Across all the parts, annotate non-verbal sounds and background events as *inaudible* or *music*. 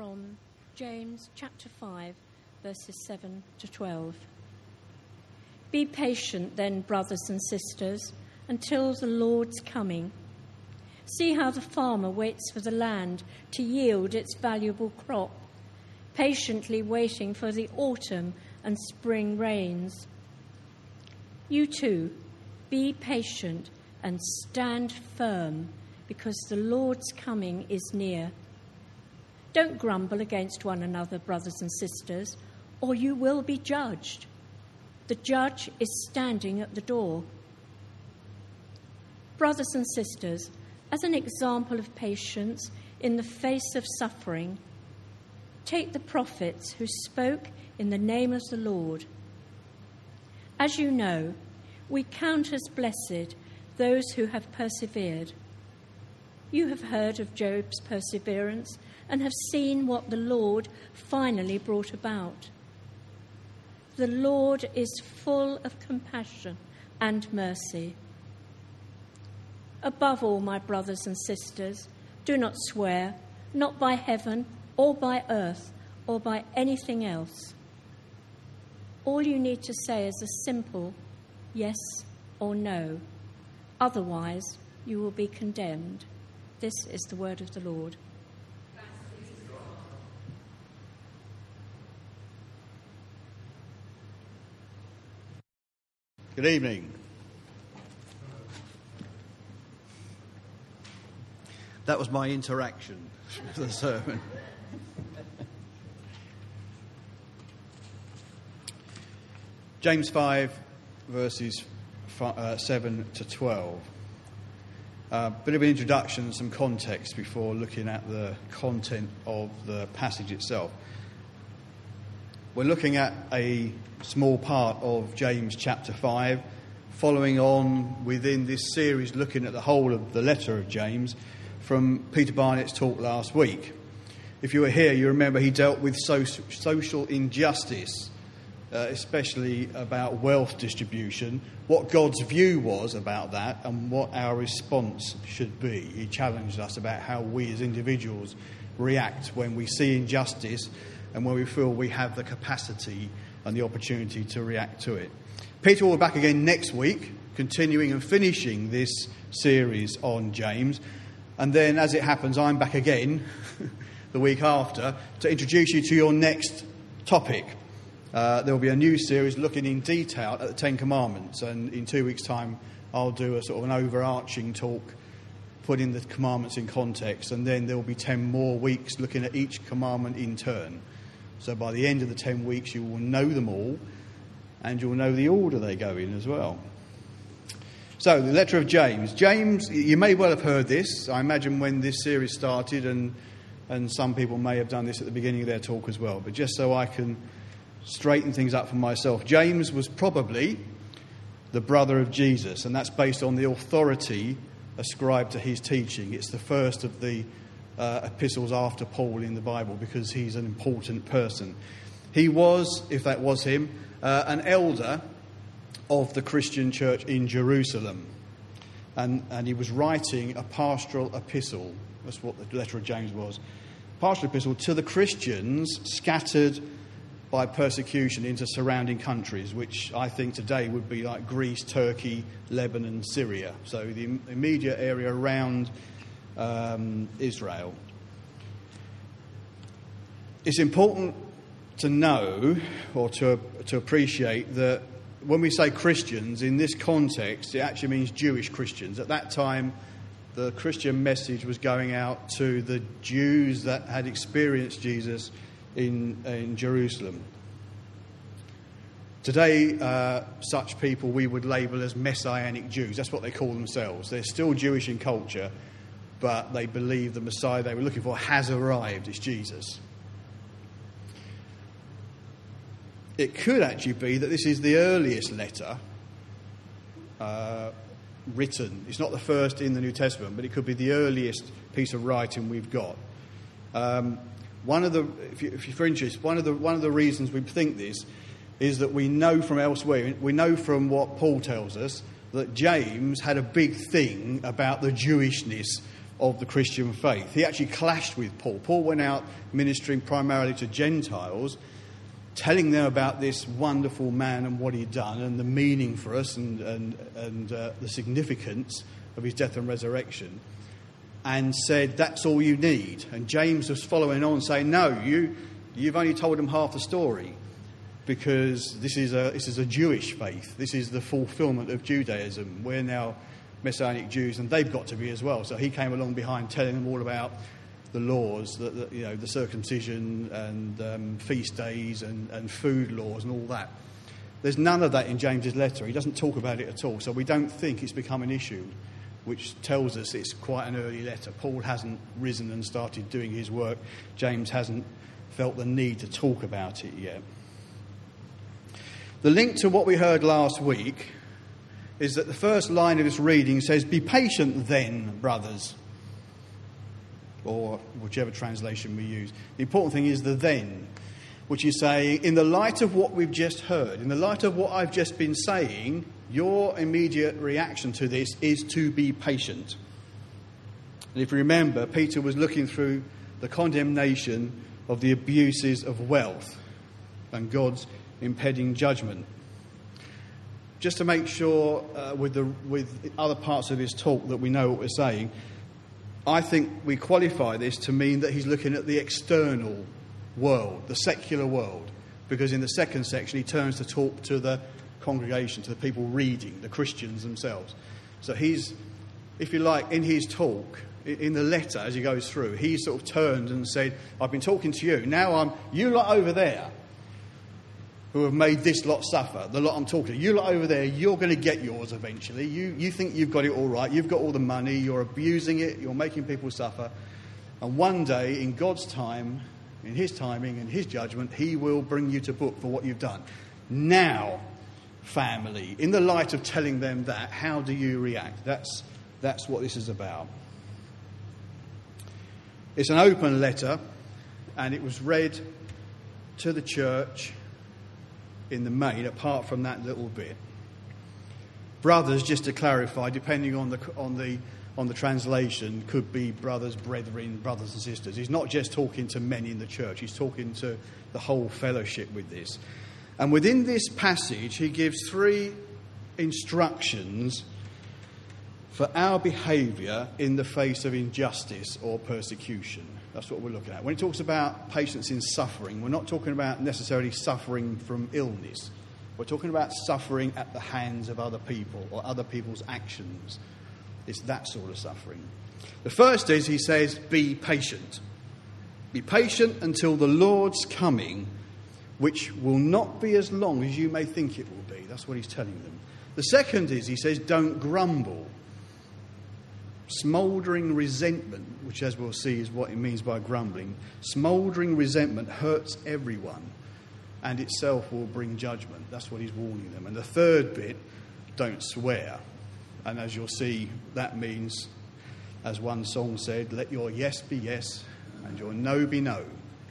from James chapter 5, verses 7 to 12. Be patient then, brothers and sisters, until the Lord's coming. See how the farmer waits for the land to yield its valuable crop, patiently waiting for the autumn and spring rains. You too, be patient and stand firm, because the Lord's coming is near. Don't grumble against one another, brothers and sisters, or you will be judged. The judge is standing at the door. Brothers and sisters, as an example of patience in the face of suffering, take the prophets who spoke in the name of the Lord. As you know, we count as blessed those who have persevered. You have heard of Job's perseverance and have seen what the Lord finally brought about. The Lord is full of compassion and mercy. Above all, my brothers and sisters, do not swear, not by heaven or by earth or by anything else. All you need to say is a simple yes or no. Otherwise, you will be condemned. This is the word of the Lord. Good evening. That was my interaction with the sermon. James 5, verses uh, 7 to 12. A uh, bit of an introduction and some context before looking at the content of the passage itself. We're looking at a small part of James chapter 5, following on within this series, looking at the whole of the letter of James from Peter Barnett's talk last week. If you were here, you remember he dealt with social injustice, uh, especially about wealth distribution, what God's view was about that, and what our response should be. He challenged us about how we as individuals react when we see injustice and where we feel we have the capacity and the opportunity to react to it. Peter will be back again next week, continuing and finishing this series on James. And then, as it happens, I'm back again *laughs* the week after to introduce you to your next topic. Uh, there will be a new series looking in detail at the Ten Commandments, and in two weeks' time, I'll do a sort of an overarching talk, putting the commandments in context, and then there will be ten more weeks looking at each commandment in turn. So by the end of the 10 weeks, you will know them all and you'll know the order they go in as well. So, the letter of James. James, you may well have heard this. I imagine when this series started, and, and some people may have done this at the beginning of their talk as well. But just so I can straighten things up for myself, James was probably the brother of Jesus, and that's based on the authority ascribed to his teaching. It's the first of the uh, epistles after Paul in the Bible because he's an important person. He was, if that was him, uh, an elder of the Christian church in Jerusalem. And, and he was writing a pastoral epistle. That's what the letter of James was. Pastoral epistle to the Christians scattered by persecution into surrounding countries, which I think today would be like Greece, Turkey, Lebanon, Syria. So the immediate area around um, Israel. It's important to know or to, to appreciate that when we say Christians in this context, it actually means Jewish Christians. At that time, the Christian message was going out to the Jews that had experienced Jesus in, in Jerusalem. Today, uh, such people we would label as Messianic Jews. That's what they call themselves. They're still Jewish in culture, but they believe the Messiah they were looking for has arrived. It's Jesus. It could actually be that this is the earliest letter uh, written. It's not the first in the New Testament, but it could be the earliest piece of writing we've got. Um, one of the, if, you, if you're interested, one of the one of the reasons we think this is that we know from elsewhere, we know from what Paul tells us that James had a big thing about the Jewishness of the Christian faith. He actually clashed with Paul. Paul went out ministering primarily to Gentiles, telling them about this wonderful man and what he'd done and the meaning for us and, and, and uh, the significance of his death and resurrection, and said, That's all you need. And James was following on, saying, No, you, you've only told them half the story because this is, a, this is a Jewish faith. This is the fulfillment of Judaism. We're now Messianic Jews, and they've got to be as well. So he came along behind telling them all about the laws, the, the you know, the circumcision and um, feast days and, and food laws and all that. There's none of that in James's letter. He doesn't talk about it at all. So we don't think it's become an issue, which tells us it's quite an early letter. Paul hasn't risen and started doing his work. James hasn't felt the need to talk about it yet. The link to what we heard last week is that the first line of this reading says, Be patient then, brothers. Or whichever translation we use. The important thing is the then, which is saying, in the light of what we've just heard, in the light of what I've just been saying, your immediate reaction to this is to be patient. And if you remember, Peter was looking through the condemnation of the abuses of wealth and God's impending judgment just to make sure uh, with, the, with other parts of his talk that we know what we're saying, I think we qualify this to mean that he's looking at the external world, the secular world, because in the second section he turns to talk to the congregation, to the people reading, the Christians themselves. So he's, if you like, in his talk, in the letter as he goes through, he sort of turned and said, I've been talking to you. Now I'm, you lot over there who have made this lot suffer, the lot I'm talking to. You lot over there, you're going to get yours eventually. You, you think you've got it all right, you've got all the money, you're abusing it, you're making people suffer. And one day, in God's time, in His timing and His judgment, He will bring you to book for what you've done. Now, family, in the light of telling them that, how do you react? That's, that's what this is about. It's an open letter, and it was read to the church in the main, apart from that little bit. Brothers, just to clarify, depending on the, on the, on the translation, could be brothers, brethren, brothers and sisters. He's not just talking to men in the church, he's talking to the whole fellowship with this. And within this passage, he gives three instructions for our behaviour in the face of injustice or persecution. That's what we're looking at. When it talks about patience in suffering, we're not talking about necessarily suffering from illness. We're talking about suffering at the hands of other people or other people's actions. It's that sort of suffering. The first is he says, Be patient. Be patient until the Lord's coming, which will not be as long as you may think it will be. That's what he's telling them. The second is he says, Don't grumble smouldering resentment, which, as we'll see, is what it means by grumbling, smouldering resentment hurts everyone and itself will bring judgment. That's what he's warning them. And the third bit, don't swear. And as you'll see, that means, as one song said, let your yes be yes and your no be no.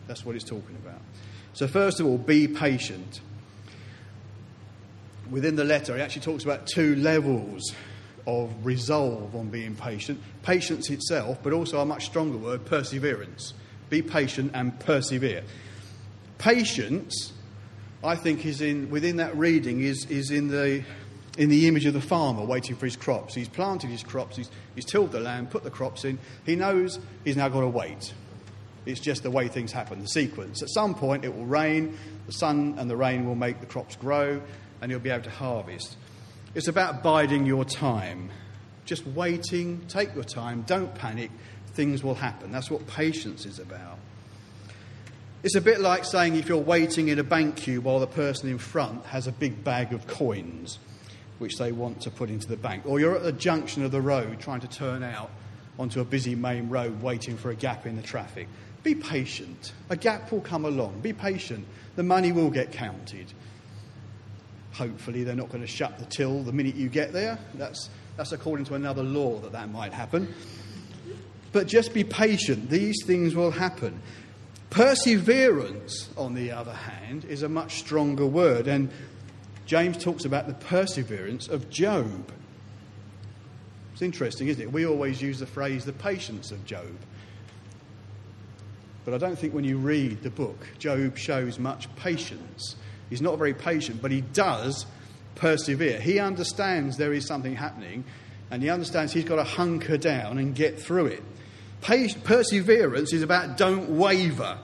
That's what it's talking about. So, first of all, be patient. Within the letter, he actually talks about two levels of resolve on being patient, patience itself, but also a much stronger word, perseverance. Be patient and persevere. Patience, I think, is in within that reading is, is in the in the image of the farmer waiting for his crops. He's planted his crops, he's, he's tilled the land, put the crops in. He knows he's now got to wait. It's just the way things happen, the sequence. At some point, it will rain, the sun and the rain will make the crops grow, and he'll be able to harvest. It's about biding your time. Just waiting, take your time, don't panic, things will happen. That's what patience is about. It's a bit like saying if you're waiting in a bank queue while the person in front has a big bag of coins which they want to put into the bank, or you're at the junction of the road trying to turn out onto a busy main road waiting for a gap in the traffic. Be patient. A gap will come along. Be patient. The money will get counted. Hopefully, they're not going to shut the till the minute you get there. That's, that's according to another law that that might happen. But just be patient. These things will happen. Perseverance, on the other hand, is a much stronger word. And James talks about the perseverance of Job. It's interesting, isn't it? We always use the phrase the patience of Job. But I don't think when you read the book, Job shows much patience. He's not very patient, but he does persevere. He understands there is something happening, and he understands he's got to hunker down and get through it. Perseverance is about don't waver,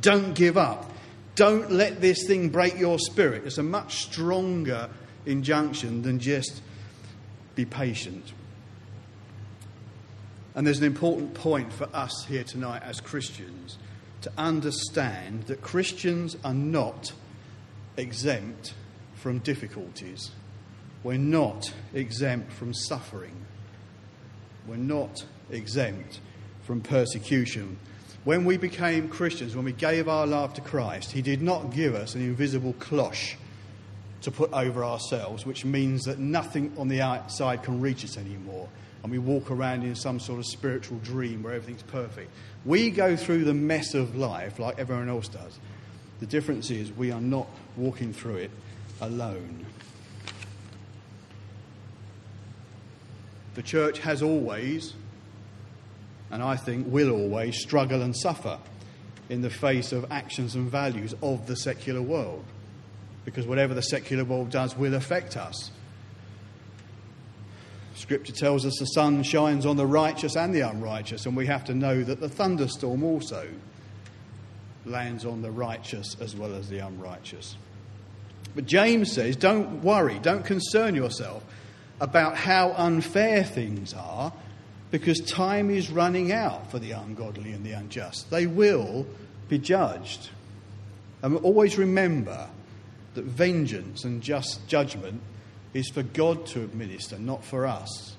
don't give up, don't let this thing break your spirit. It's a much stronger injunction than just be patient. And there's an important point for us here tonight as Christians to understand that Christians are not exempt from difficulties. We're not exempt from suffering. We're not exempt from persecution. When we became Christians, when we gave our life to Christ, He did not give us an invisible cloche to put over ourselves, which means that nothing on the outside can reach us anymore. And we walk around in some sort of spiritual dream where everything's perfect. We go through the mess of life like everyone else does. The difference is we are not walking through it alone. The church has always, and I think will always, struggle and suffer in the face of actions and values of the secular world. Because whatever the secular world does will affect us. Scripture tells us the sun shines on the righteous and the unrighteous, and we have to know that the thunderstorm also lands on the righteous as well as the unrighteous. But James says, don't worry, don't concern yourself about how unfair things are, because time is running out for the ungodly and the unjust. They will be judged. And always remember that vengeance and just judgment is for God to administer, not for us.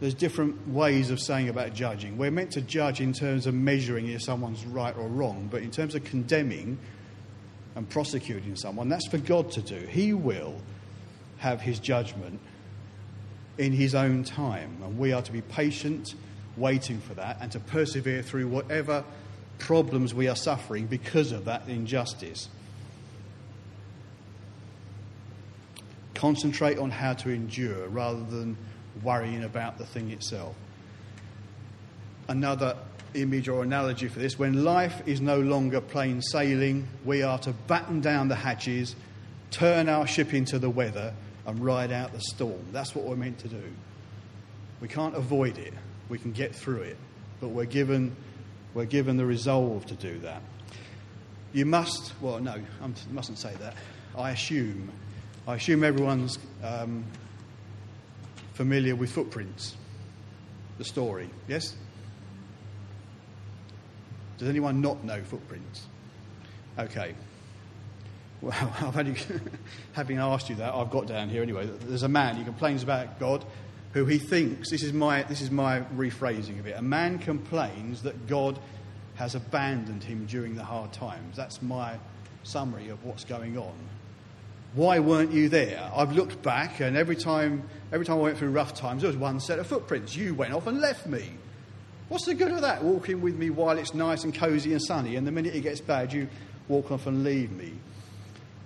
There's different ways of saying about judging. We're meant to judge in terms of measuring if someone's right or wrong, but in terms of condemning and prosecuting someone, that's for God to do. He will have his judgment in his own time, and we are to be patient, waiting for that, and to persevere through whatever problems we are suffering because of that injustice. Concentrate on how to endure rather than worrying about the thing itself. Another image or analogy for this when life is no longer plain sailing, we are to batten down the hatches, turn our ship into the weather, and ride out the storm. That's what we're meant to do. We can't avoid it, we can get through it, but we're given, we're given the resolve to do that. You must, well, no, I mustn't say that. I assume I assume everyone's um, familiar with footprints, the story, yes? Does anyone not know footprints? Okay. Well, *laughs* I've *laughs* having asked you that, I've got down here anyway. There's a man, he complains about God, who he thinks, this is my, this is my rephrasing of it, a man complains that God has abandoned him during the hard times. That's my summary of what's going on. Why weren't you there? I've looked back, and every time, every time I went through rough times, there was one set of footprints. You went off and left me. What's the good of that? Walking with me while it's nice and cosy and sunny, and the minute it gets bad, you walk off and leave me.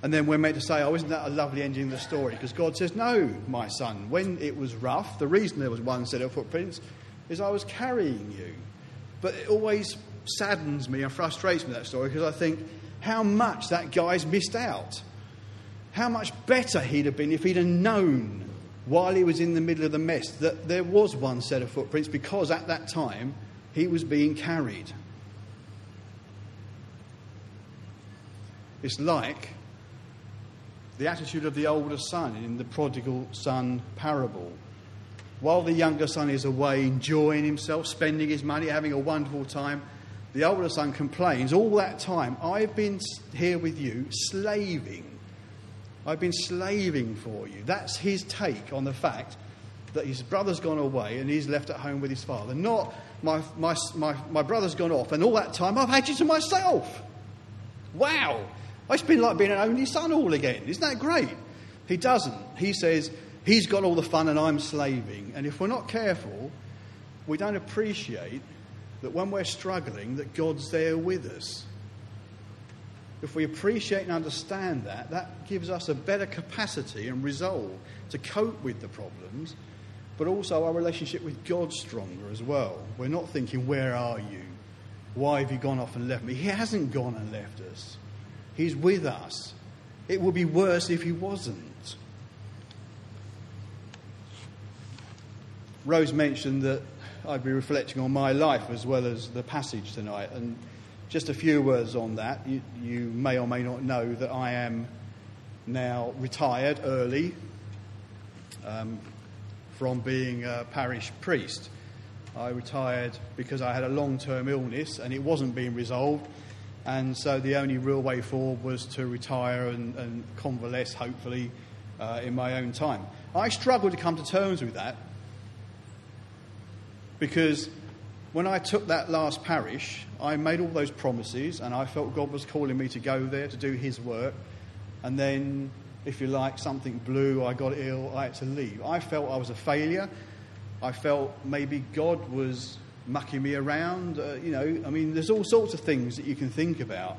And then we're meant to say, oh, isn't that a lovely ending of the story? Because God says, no, my son. When it was rough, the reason there was one set of footprints is I was carrying you. But it always saddens me and frustrates me, that story, because I think how much that guy's missed out how much better he'd have been if he'd have known while he was in the middle of the mess that there was one set of footprints because at that time he was being carried. It's like the attitude of the older son in the prodigal son parable. While the younger son is away enjoying himself, spending his money, having a wonderful time, the older son complains, All that time I've been here with you, slaving I've been slaving for you. That's his take on the fact that his brother's gone away and he's left at home with his father. Not my, my, my, my brother's gone off and all that time I've had you to myself. Wow. It's been like being an only son all again. Isn't that great? He doesn't. He says, he's got all the fun and I'm slaving. And if we're not careful, we don't appreciate that when we're struggling, that God's there with us if we appreciate and understand that, that gives us a better capacity and resolve to cope with the problems but also our relationship with God stronger as well. We're not thinking, Where are you? Why have you gone off and left me? He hasn't gone and left us, He's with us. It would be worse if He wasn't. Rose mentioned that I'd be reflecting on my life as well as the passage tonight. And just a few words on that. You, you may or may not know that I am now retired early um, from being a parish priest. I retired because I had a long term illness and it wasn't being resolved. And so the only real way forward was to retire and, and convalesce, hopefully, uh, in my own time. I struggled to come to terms with that because when I took that last parish, I made all those promises and I felt God was calling me to go there to do His work. And then, if you like, something blew, I got ill, I had to leave. I felt I was a failure. I felt maybe God was mucking me around. Uh, you know, I mean, there's all sorts of things that you can think about.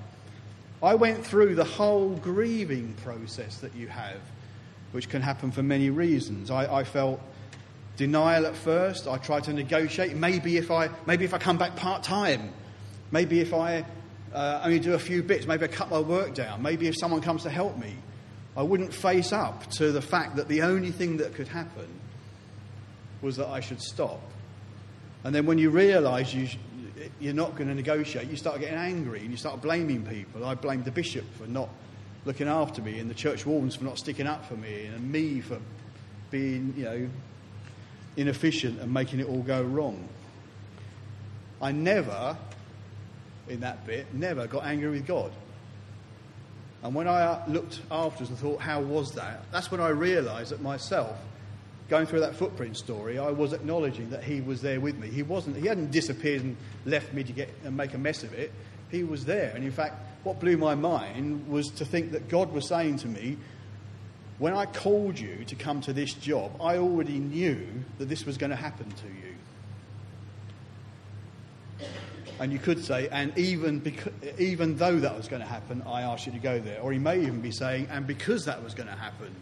I went through the whole grieving process that you have, which can happen for many reasons. I, I felt denial at first. I tried to negotiate. Maybe if I, maybe if I come back part time, maybe if I uh, only do a few bits, maybe I cut my work down, maybe if someone comes to help me, I wouldn't face up to the fact that the only thing that could happen was that I should stop. And then when you realise you, you're not going to negotiate, you start getting angry and you start blaming people. I blamed the bishop for not looking after me, and the church wardens for not sticking up for me, and me for being, you know, inefficient and making it all go wrong. I never, in that bit, never got angry with God. And when I looked afterwards and thought, how was that? That's when I realised that myself, going through that footprint story, I was acknowledging that He was there with me. He wasn't. He hadn't disappeared and left me to get and make a mess of it. He was there. And in fact, what blew my mind was to think that God was saying to me, when I called you to come to this job, I already knew that this was going to happen to you. And you could say, and even, because, even though that was going to happen, I asked you to go there. Or he may even be saying, and because that was going to happen,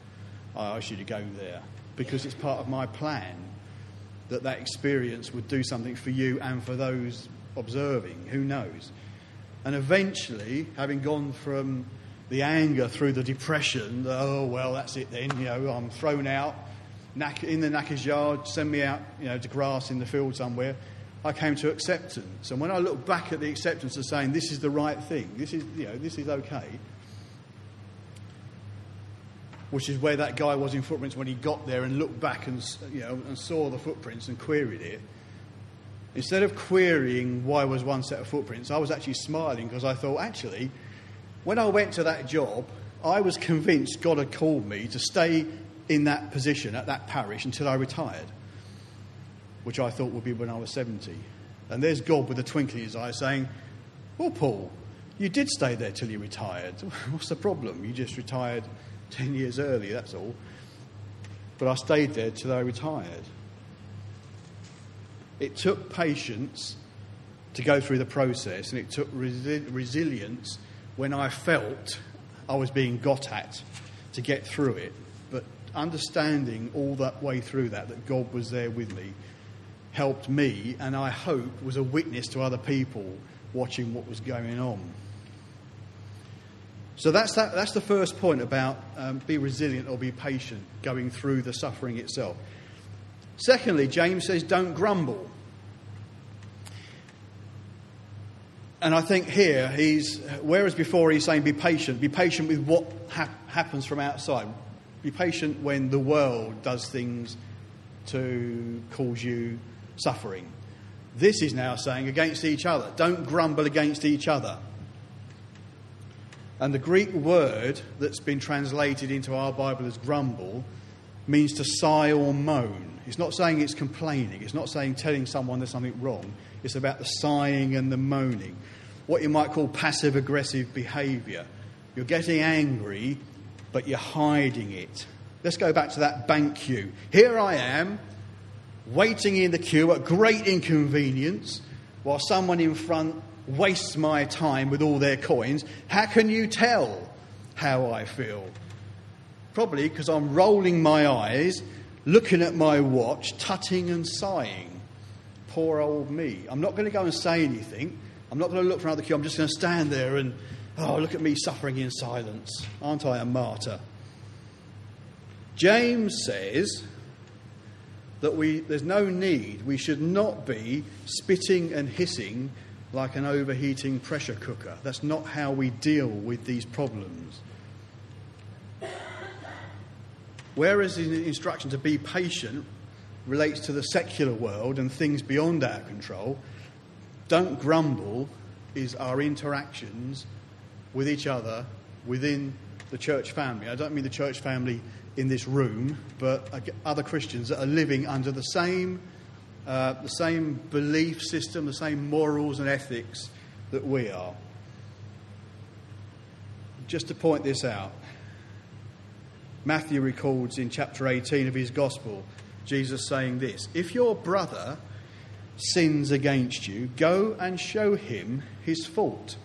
I asked you to go there. Because it's part of my plan that that experience would do something for you and for those observing. Who knows? And eventually, having gone from the anger through the depression. Oh, well, that's it then. You know, I'm thrown out in the knacker's yard, send me out, you know, to grass in the field somewhere. I came to acceptance. And when I look back at the acceptance of saying, this is the right thing, this is, you know, this is okay, which is where that guy was in footprints when he got there and looked back and, you know, and saw the footprints and queried it. Instead of querying why was one set of footprints, I was actually smiling because I thought, actually, when I went to that job, I was convinced God had called me to stay in that position at that parish until I retired, which I thought would be when I was 70. And there's God with a twinkle in his eye saying, Well, Paul, you did stay there till you retired. *laughs* What's the problem? You just retired 10 years early, that's all. But I stayed there till I retired. It took patience to go through the process, and it took resi- resilience when I felt I was being got at to get through it. But understanding all that way through that, that God was there with me, helped me, and I hope was a witness to other people watching what was going on. So that's, that, that's the first point about um, be resilient or be patient going through the suffering itself. Secondly, James says, don't grumble. And I think here he's, whereas before he's saying be patient, be patient with what ha- happens from outside. Be patient when the world does things to cause you suffering. This is now saying against each other. Don't grumble against each other. And the Greek word that's been translated into our Bible as grumble means to sigh or moan. It's not saying it's complaining, it's not saying telling someone there's something wrong. It's about the sighing and the moaning. What you might call passive aggressive behaviour. You're getting angry, but you're hiding it. Let's go back to that bank queue. Here I am, waiting in the queue at great inconvenience, while someone in front wastes my time with all their coins. How can you tell how I feel? Probably because I'm rolling my eyes looking at my watch, tutting and sighing. Poor old me. I'm not going to go and say anything. I'm not going to look for another queue. I'm just going to stand there and, oh, look at me suffering in silence. Aren't I a martyr? James says that we, there's no need, we should not be spitting and hissing like an overheating pressure cooker. That's not how we deal with these problems. Whereas the instruction to be patient relates to the secular world and things beyond our control, don't grumble is our interactions with each other within the church family. I don't mean the church family in this room, but other Christians that are living under the same, uh, the same belief system, the same morals and ethics that we are. Just to point this out, Matthew records in chapter 18 of his Gospel Jesus saying this If your brother sins against you, go and show him his fault,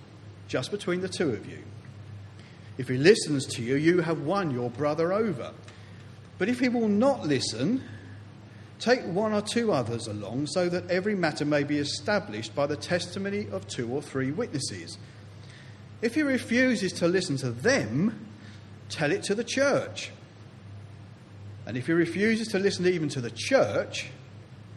just between the two of you. If he listens to you, you have won your brother over. But if he will not listen, take one or two others along, so that every matter may be established by the testimony of two or three witnesses. If he refuses to listen to them, tell it to the church. And if he refuses to listen even to the church,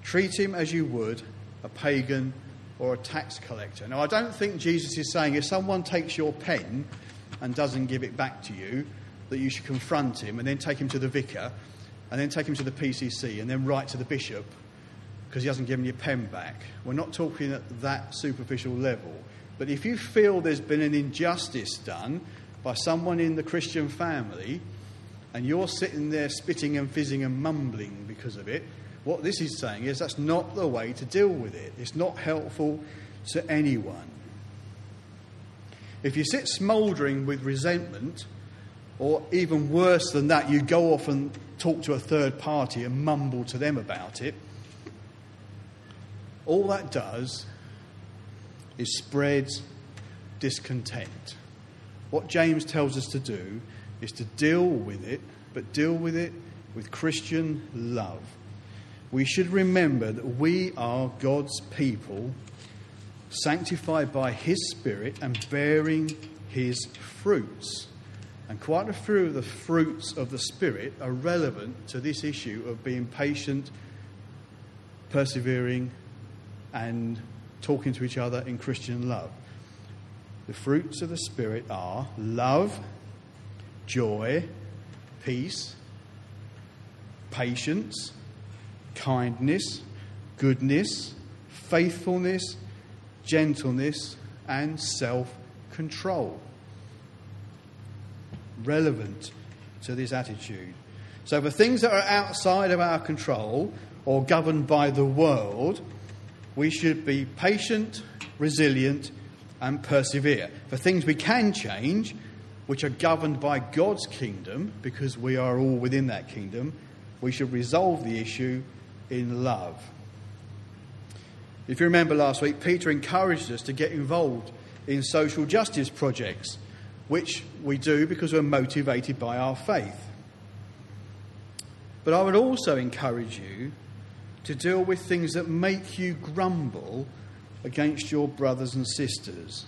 treat him as you would a pagan or a tax collector. Now, I don't think Jesus is saying if someone takes your pen and doesn't give it back to you, that you should confront him and then take him to the vicar and then take him to the PCC and then write to the bishop because he hasn't given your pen back. We're not talking at that superficial level. But if you feel there's been an injustice done by someone in the Christian family and you're sitting there spitting and fizzing and mumbling because of it, what this is saying is that's not the way to deal with it. It's not helpful to anyone. If you sit smouldering with resentment, or even worse than that, you go off and talk to a third party and mumble to them about it, all that does is spread discontent. What James tells us to do is to deal with it, but deal with it with Christian love. We should remember that we are God's people, sanctified by His Spirit and bearing His fruits. And quite a few of the fruits of the Spirit are relevant to this issue of being patient, persevering, and talking to each other in Christian love. The fruits of the Spirit are love, joy, peace, patience, kindness, goodness, faithfulness, gentleness, and self control relevant to this attitude. So, for things that are outside of our control or governed by the world, we should be patient, resilient, and persevere. For things we can change, which are governed by God's kingdom, because we are all within that kingdom, we should resolve the issue in love. If you remember last week, Peter encouraged us to get involved in social justice projects which we do because we're motivated by our faith. But I would also encourage you to deal with things that make you grumble against your brothers and sisters.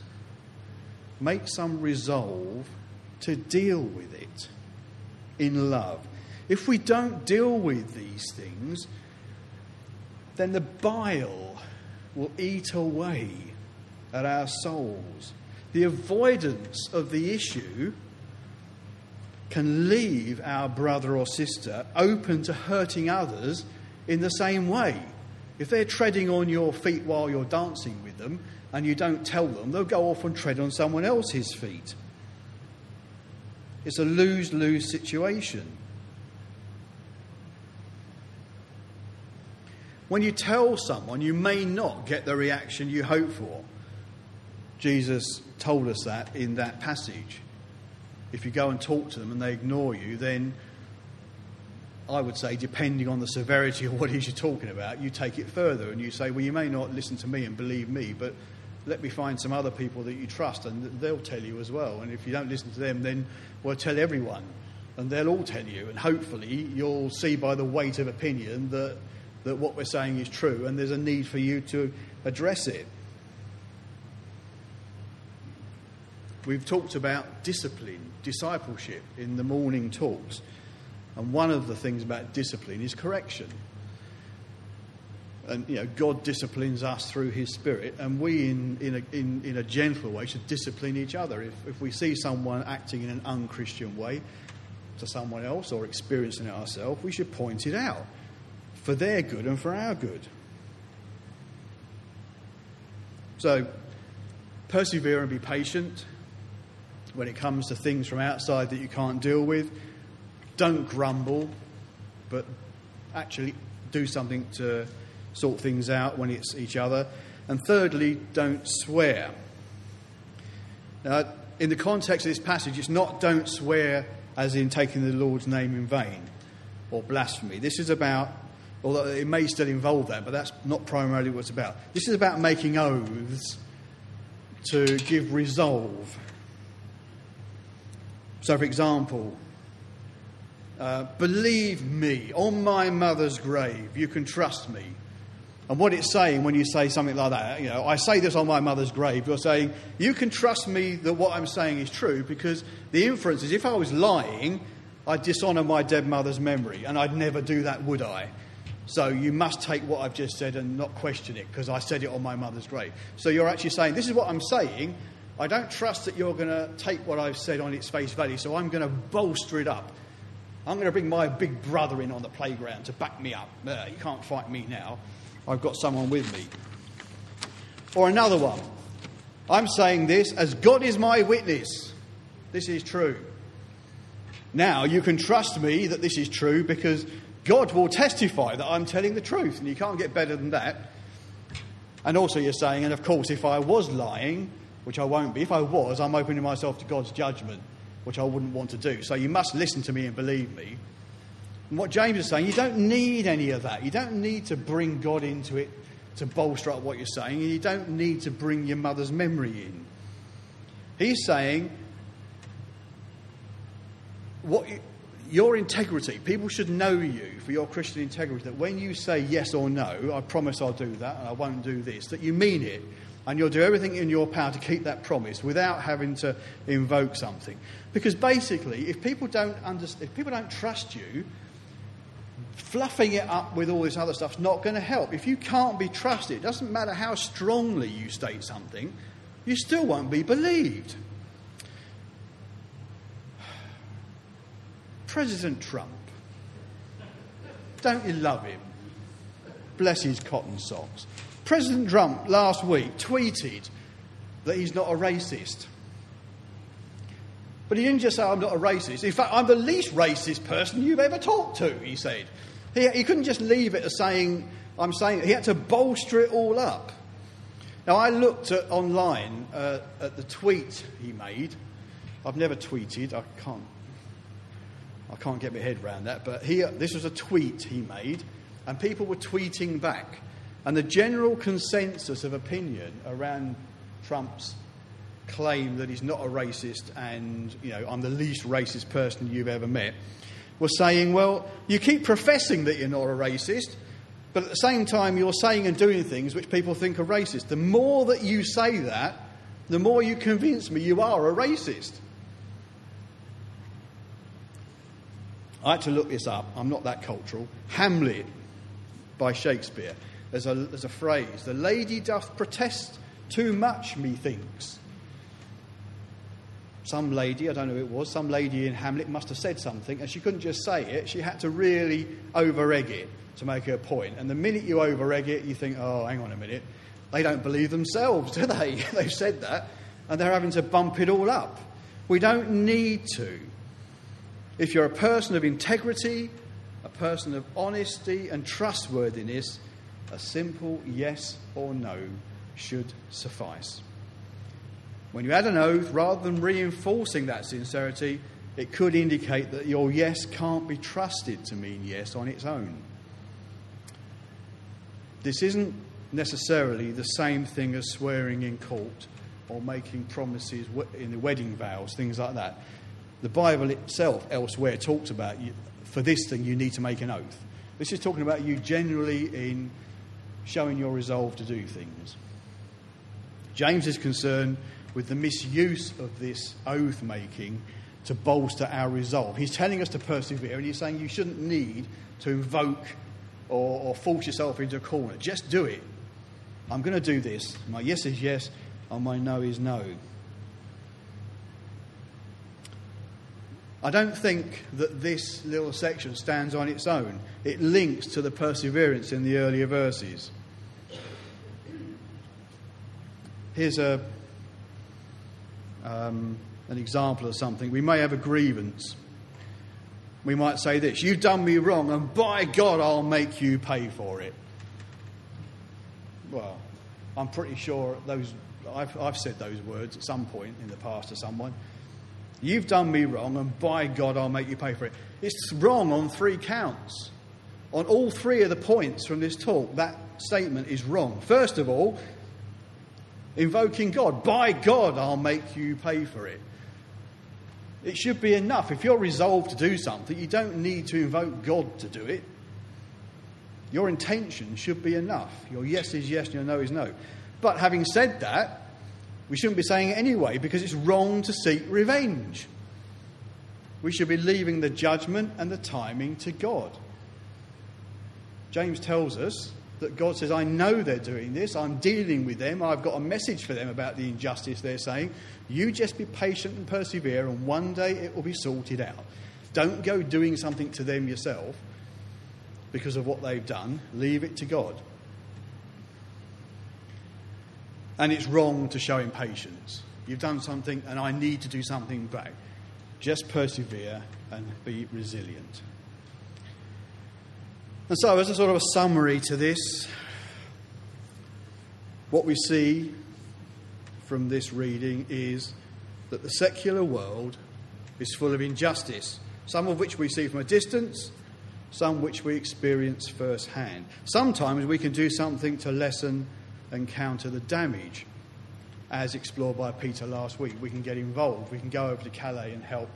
Make some resolve to deal with it in love. If we don't deal with these things, then the bile will eat away at our souls the avoidance of the issue can leave our brother or sister open to hurting others in the same way. If they're treading on your feet while you're dancing with them and you don't tell them, they'll go off and tread on someone else's feet. It's a lose lose situation. When you tell someone, you may not get the reaction you hope for. Jesus told us that in that passage. If you go and talk to them and they ignore you, then I would say, depending on the severity of what it is you're talking about, you take it further and you say, well, you may not listen to me and believe me, but let me find some other people that you trust and they'll tell you as well. And if you don't listen to them, then we'll tell everyone And they'll all tell you, and hopefully you'll see by the weight of opinion that, that what we're saying is true, and there's a need for you to address it. We've talked about discipline, discipleship in the morning talks. And one of the things about discipline is correction. And, you know, God disciplines us through His Spirit, and we, in, in, a, in, in a gentle way, should discipline each other. If, if we see someone acting in an unchristian way to someone else or experiencing it ourselves, we should point it out for their good and for our good. So, persevere and be patient when it comes to things from outside that you can't deal with. Don't grumble, but actually do something to sort things out when it's each other. And thirdly, don't swear. Now, in the context of this passage, it's not don't swear as in taking the Lord's name in vain or blasphemy. This is about, although it may still involve that, but that's not primarily what it's about. This is about making oaths to give resolve. So, for example, uh, believe me, on my mother's grave, you can trust me. And what it's saying when you say something like that, you know, I say this on my mother's grave, you're saying, you can trust me that what I'm saying is true because the inference is if I was lying, I'd dishonour my dead mother's memory, and I'd never do that, would I? So you must take what I've just said and not question it because I said it on my mother's grave. So you're actually saying, this is what I'm saying. I don't trust that you're going to take what I've said on its face value, so I'm going to bolster it up. I'm going to bring my big brother in on the playground to back me up. Uh, you can't fight me now. I've got someone with me. Or another one. I'm saying this as God is my witness. This is true. Now, you can trust me that this is true because God will testify that I'm telling the truth, and you can't get better than that. And also, you're saying, and of course, if I was lying, which I won't be, if I was, I'm opening myself to God's judgment, which I wouldn't want to do. So you must listen to me and believe me. And what James is saying, you don't need any of that. You don't need to bring God into it to bolster up what you're saying, and you don't need to bring your mother's memory in. He's saying, what your integrity, people should know you for your Christian integrity, that when you say yes or no, I promise I'll do that and I won't do this, that you mean it. And you'll do everything in your power to keep that promise without having to invoke something. Because basically, if people don't, understand, if people don't trust you, fluffing it up with all this other stuff is not going to help. If you can't be trusted, it doesn't matter how strongly you state something, you still won't be believed. *sighs* President Trump. Don't you love him? Bless his cotton socks. President Trump last week tweeted that he's not a racist. But he didn't just say, I'm not a racist. In fact, I'm the least racist person you've ever talked to, he said. He, he couldn't just leave it as saying, I'm saying, he had to bolster it all up. Now, I looked at online uh, at the tweet he made. I've never tweeted, I can't, I can't get my head around that, but he, this was a tweet he made, and people were tweeting back. And the general consensus of opinion around Trump's claim that he's not a racist and, you know, I'm the least racist person you've ever met was saying, well, you keep professing that you're not a racist, but at the same time you're saying and doing things which people think are racist. The more that you say that, the more you convince me you are a racist. I had to look this up. I'm not that cultural. Hamlet by Shakespeare. There's a, there's a phrase The lady doth protest too much, methinks some lady, I don't know who it was, some lady in Hamlet must have said something, and she couldn't just say it, she had to really over egg it to make her point. And the minute you over egg it, you think, oh, hang on a minute, they don't believe themselves, *laughs* do they? They've said that, and they're having to bump it all up. We don't need to. If you're a person of integrity, a person of honesty and trustworthiness, a simple yes or no should suffice. When you add an oath, rather than reinforcing that sincerity, it could indicate that your yes can't be trusted to mean yes on its own. This isn't necessarily the same thing as swearing in court or making promises in the wedding vows, things like that. The Bible itself, elsewhere, talks about for this thing you need to make an oath. This is talking about you generally in showing your resolve to do things. James is concerned with the misuse of this oath making to bolster our resolve. He's telling us to persevere, and he's saying you shouldn't need to invoke or, or force yourself into a corner. Just do it. I'm going to do this. My yes is yes, and my no is no. I don't think that this little section stands on its own. It links to the perseverance in the earlier verses. Here's a, um, an example of something. We may have a grievance. We might say this You've done me wrong, and by God, I'll make you pay for it. Well, I'm pretty sure those, I've, I've said those words at some point in the past to someone. You've done me wrong, and by God, I'll make you pay for it. It's wrong on three counts. On all three of the points from this talk, that statement is wrong. First of all, invoking God. By God, I'll make you pay for it. It should be enough. If you're resolved to do something, you don't need to invoke God to do it. Your intention should be enough. Your yes is yes and your no is no. But having said that, we shouldn't be saying it anyway because it's wrong to seek revenge. We should be leaving the judgment and the timing to God. James tells us that God says, I know they're doing this, I'm dealing with them, I've got a message for them about the injustice they're saying. You just be patient and persevere, and one day it will be sorted out. Don't go doing something to them yourself because of what they've done, leave it to God. And it's wrong to show impatience. You've done something, and I need to do something back. Just persevere and be resilient. And so, as a sort of a summary to this, what we see from this reading is that the secular world is full of injustice, some of which we see from a distance, some which we experience firsthand. Sometimes we can do something to lessen and counter the damage, as explored by Peter last week. We can get involved, we can go over to Calais and help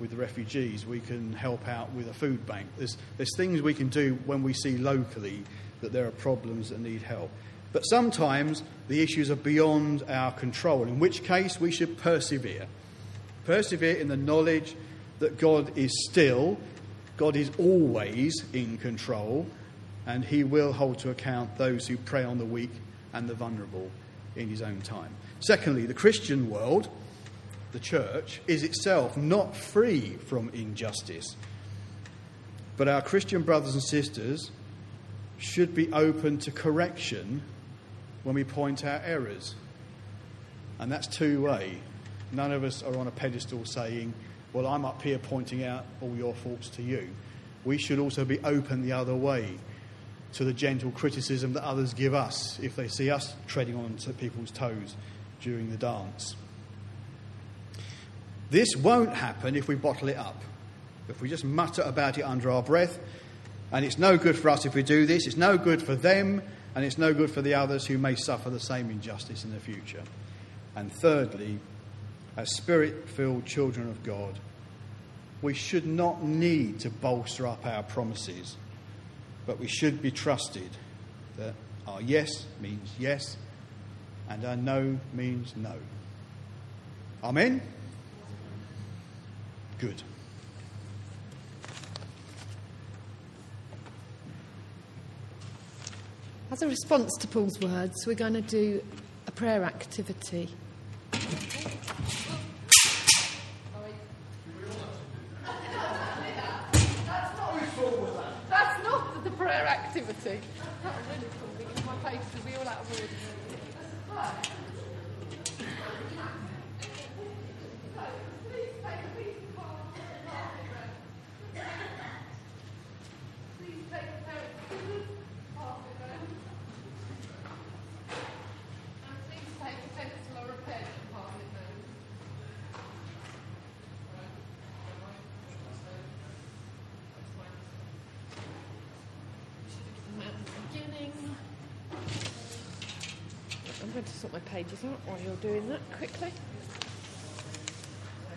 with the refugees, we can help out with a food bank. There's, there's things we can do when we see locally that there are problems that need help. But sometimes the issues are beyond our control, in which case we should persevere. Persevere in the knowledge that God is still, God is always in control, and He will hold to account those who prey on the weak and the vulnerable in His own time. Secondly, the Christian world the church, is itself not free from injustice. But our Christian brothers and sisters should be open to correction when we point out errors. And that's two way. None of us are on a pedestal saying, Well, I'm up here pointing out all your faults to you. We should also be open the other way to the gentle criticism that others give us if they see us treading on people's toes during the dance. This won't happen if we bottle it up. If we just mutter about it under our breath, and it's no good for us if we do this, it's no good for them, and it's no good for the others who may suffer the same injustice in the future. And thirdly, as spirit filled children of God, we should not need to bolster up our promises, but we should be trusted that our yes means yes and our no means no. Amen? Good. As a response to Paul's words, we're going to do a prayer activity. That's not the prayer activity. That really something in my face because we all out of words. going to sort my pages out while you're doing that quickly.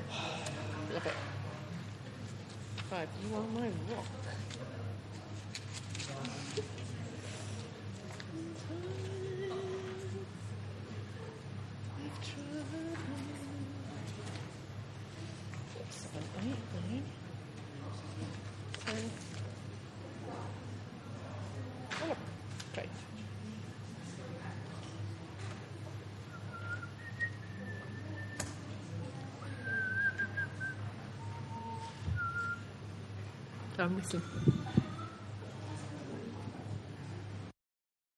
*sighs* Love it. God, you are my rock. I'm missing.